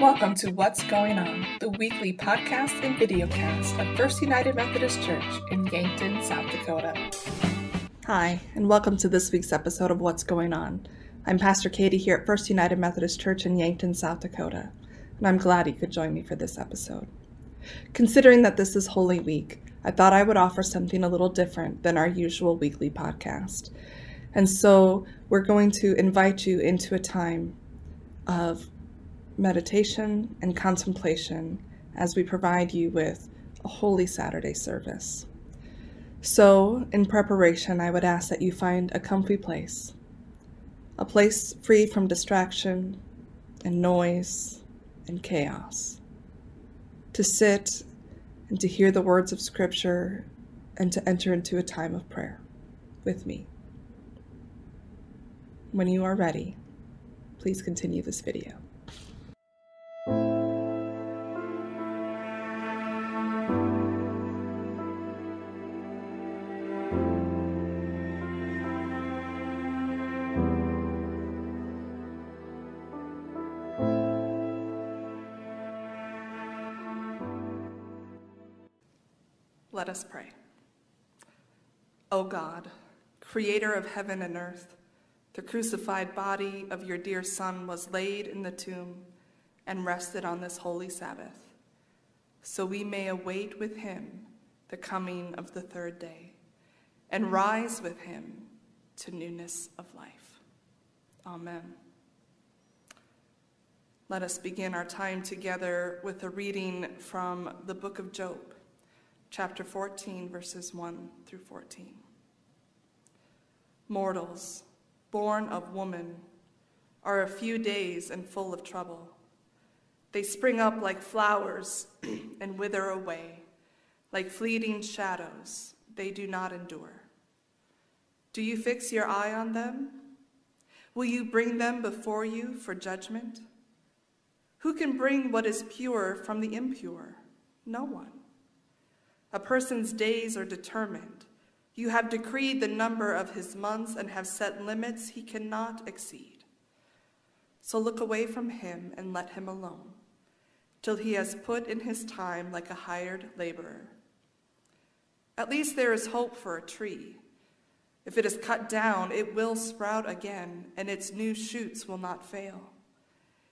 Welcome to What's Going On, the weekly podcast and videocast of First United Methodist Church in Yankton, South Dakota. Hi, and welcome to this week's episode of What's Going On. I'm Pastor Katie here at First United Methodist Church in Yankton, South Dakota, and I'm glad you could join me for this episode. Considering that this is Holy Week, I thought I would offer something a little different than our usual weekly podcast. And so we're going to invite you into a time of meditation and contemplation as we provide you with a Holy Saturday service. So, in preparation, I would ask that you find a comfy place, a place free from distraction and noise and chaos, to sit and to hear the words of Scripture and to enter into a time of prayer with me. When you are ready, please continue this video. Let us pray. O God, creator of heaven and earth, the crucified body of your dear Son was laid in the tomb and rested on this holy Sabbath, so we may await with him the coming of the third day and rise with him to newness of life. Amen. Let us begin our time together with a reading from the book of Job chapter 14, verses 1 through 14. Mortals, born of woman, are a few days and full of trouble. They spring up like flowers and wither away, like fleeting shadows, they do not endure. Do you fix your eye on them? Will you bring them before you for judgment? Who can bring what is pure from the impure? No one. A person's days are determined. You have decreed the number of his months and have set limits he cannot exceed. So look away from him and let him alone, till he has put in his time like a hired laborer. At least there is hope for a tree. If it is cut down, it will sprout again, and its new shoots will not fail.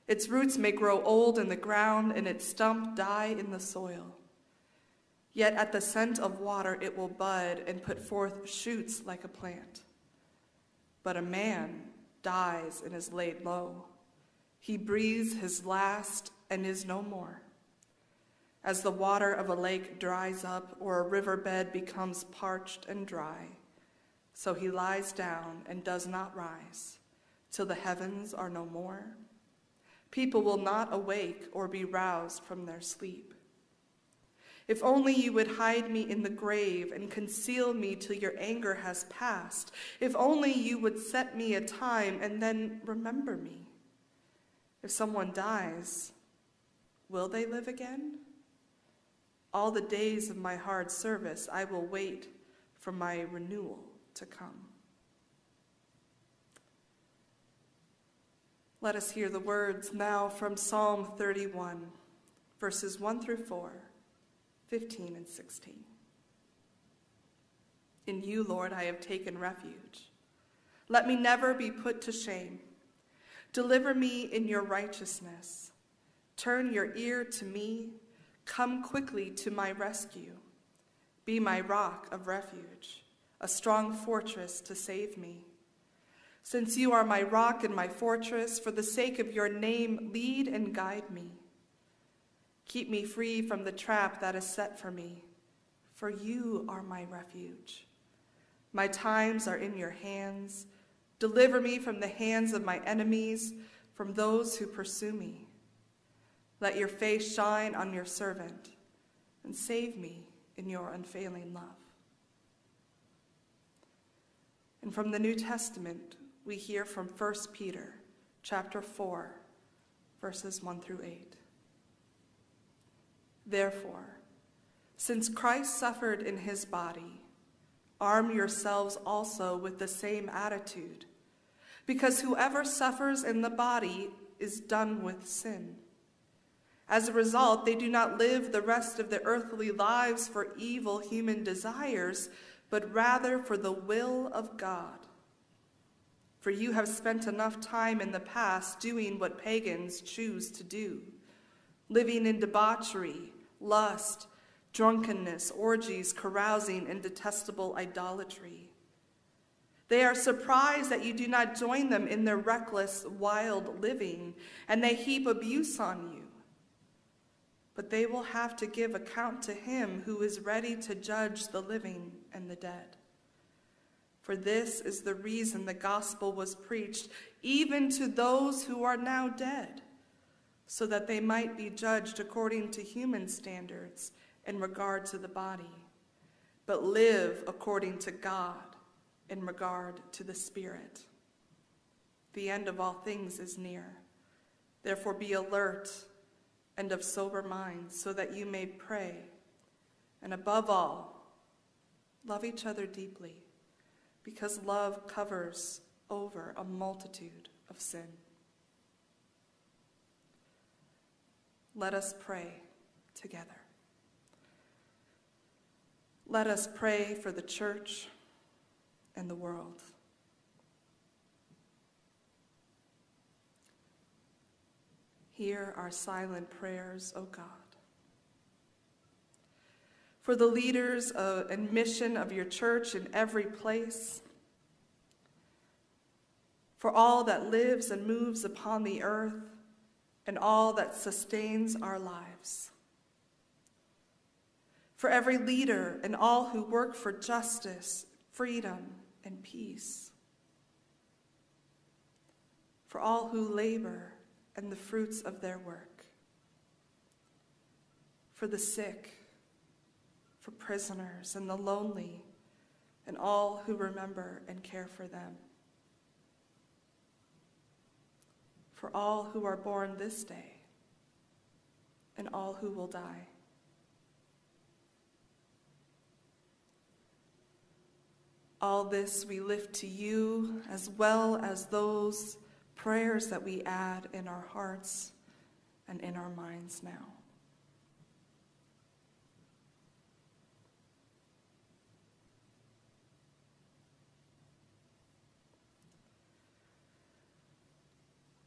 Its roots may grow old in the ground, and its stump die in the soil. Yet at the scent of water it will bud and put forth shoots like a plant. But a man dies and is laid low. He breathes his last and is no more. As the water of a lake dries up or a riverbed becomes parched and dry, so he lies down and does not rise till the heavens are no more. People will not awake or be roused from their sleep. If only you would hide me in the grave and conceal me till your anger has passed. If only you would set me a time and then remember me. If someone dies, will they live again? All the days of my hard service, I will wait for my renewal to come. Let us hear the words now from Psalm 31, verses 1 through 4. 15 and 16. In you, Lord, I have taken refuge. Let me never be put to shame. Deliver me in your righteousness. Turn your ear to me. Come quickly to my rescue. Be my rock of refuge, a strong fortress to save me. Since you are my rock and my fortress, for the sake of your name, lead and guide me. Keep me free from the trap that is set for me, for you are my refuge. My times are in your hands. Deliver me from the hands of my enemies, from those who pursue me. Let your face shine on your servant, and save me in your unfailing love. And from the New Testament, we hear from 1 Peter chapter 4, verses 1 through 8. Therefore, since Christ suffered in his body, arm yourselves also with the same attitude, because whoever suffers in the body is done with sin. As a result, they do not live the rest of their earthly lives for evil human desires, but rather for the will of God. For you have spent enough time in the past doing what pagans choose to do, living in debauchery, lust, drunkenness, orgies, carousing, and detestable idolatry. They are surprised that you do not join them in their reckless, wild living, and they heap abuse on you but they will have to give account to him who is ready to judge the living and the dead. For this is the reason the gospel was preached, even to those who are now dead, so that they might be judged according to human standards in regard to the body, but live according to God in regard to the Spirit. The end of all things is near. Therefore, be alert and of sober mind, so that you may pray. And above all, love each other deeply, because love covers over a multitude of sin. Let us pray together. Let us pray for the church and the world. Hear our silent prayers, O God. For the leaders of, and mission of your church in every place, for all that lives and moves upon the earth, and all that sustains our lives. For every leader and all who work for justice, freedom, and peace. For all who labor and the fruits of their work. For the sick, for prisoners and the lonely, and all who remember and care for them. For all who are born this day, and all who will die. All this we lift to you, as well as those prayers that we add in our hearts and in our minds now.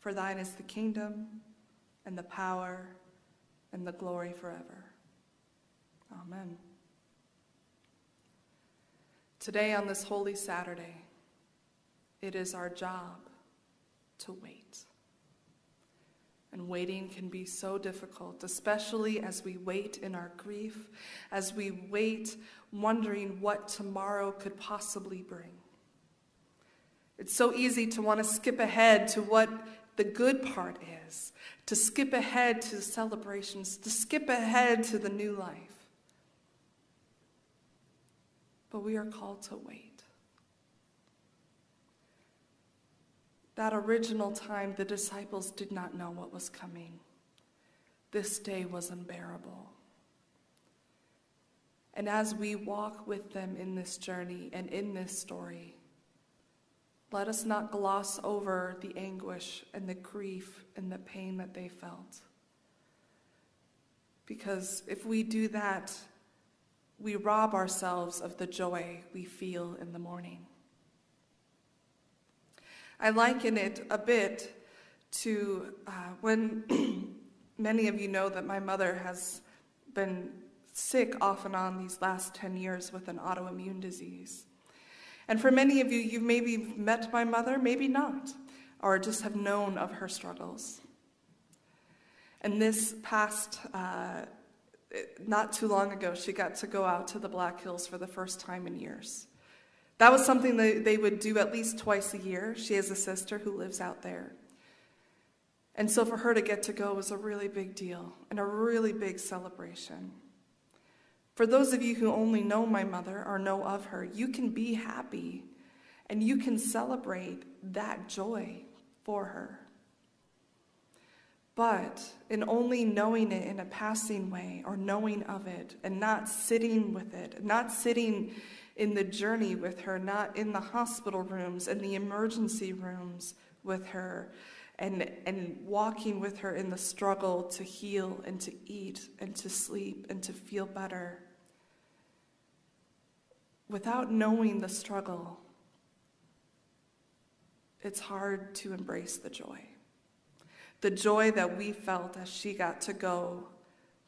For thine is the kingdom, and the power, and the glory forever. Amen. Today, on this holy Saturday, it is our job to wait. And waiting can be so difficult, especially as we wait in our grief, as we wait wondering what tomorrow could possibly bring. It's so easy to want to skip ahead to what the good part is, to skip ahead to the celebrations, to skip ahead to the new life. But we are called to wait. That original time, the disciples did not know what was coming. This day was unbearable. And as we walk with them in this journey and in this story, let us not gloss over the anguish and the grief and the pain that they felt. Because if we do that, we rob ourselves of the joy we feel in the morning. I liken it a bit to uh, when many of you know that my mother has been sick off and on these last 10 years with an autoimmune disease. And for many of you, you've maybe met my mother, maybe not, or just have known of her struggles. And this past, uh, not too long ago, she got to go out to the Black Hills for the first time in years. That was something that they would do at least twice a year. She has a sister who lives out there. And so for her to get to go was a really big deal and a really big celebration. For those of you who only know my mother or know of her, you can be happy and you can celebrate that joy for her. But in only knowing it in a passing way or knowing of it and not sitting with it, not sitting in the journey with her, not in the hospital rooms and the emergency rooms with her, and, and walking with her in the struggle to heal and to eat and to sleep and to feel better. Without knowing the struggle, it's hard to embrace the joy. The joy that we felt as she got to go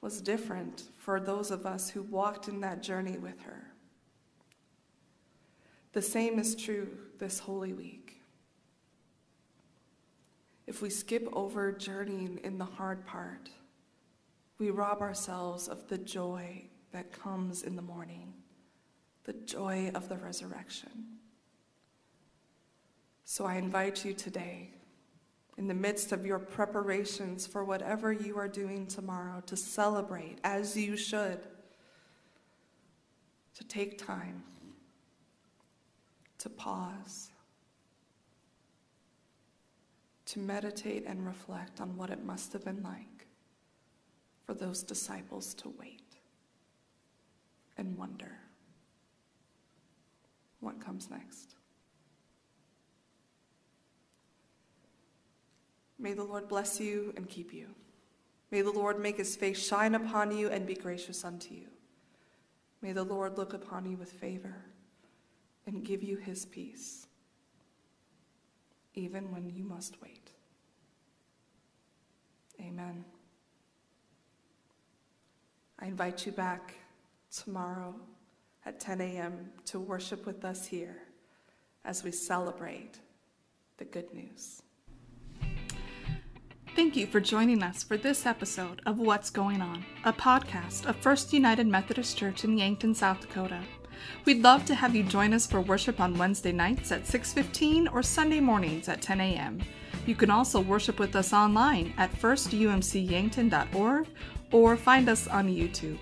was different for those of us who walked in that journey with her. The same is true this Holy Week. If we skip over journeying in the hard part, we rob ourselves of the joy that comes in the morning, the joy of the resurrection. So I invite you today, in the midst of your preparations for whatever you are doing tomorrow, to celebrate as you should, to take time, to pause, to meditate and reflect on what it must have been like for those disciples to wait and wonder what comes next. May the Lord bless you and keep you. May the Lord make his face shine upon you and be gracious unto you. May the Lord look upon you with favor and give you his peace, even when you must wait. Amen. I invite you back tomorrow at 10 a.m. to worship with us here as we celebrate the good news. Thank you for joining us for this episode of What's Going On, a podcast of First United Methodist Church in Yankton, South Dakota. We'd love to have you join us for worship on Wednesday nights at 6:15 or Sunday mornings at 10 a.m. You can also worship with us online at firstumcyankton.org or find us on YouTube.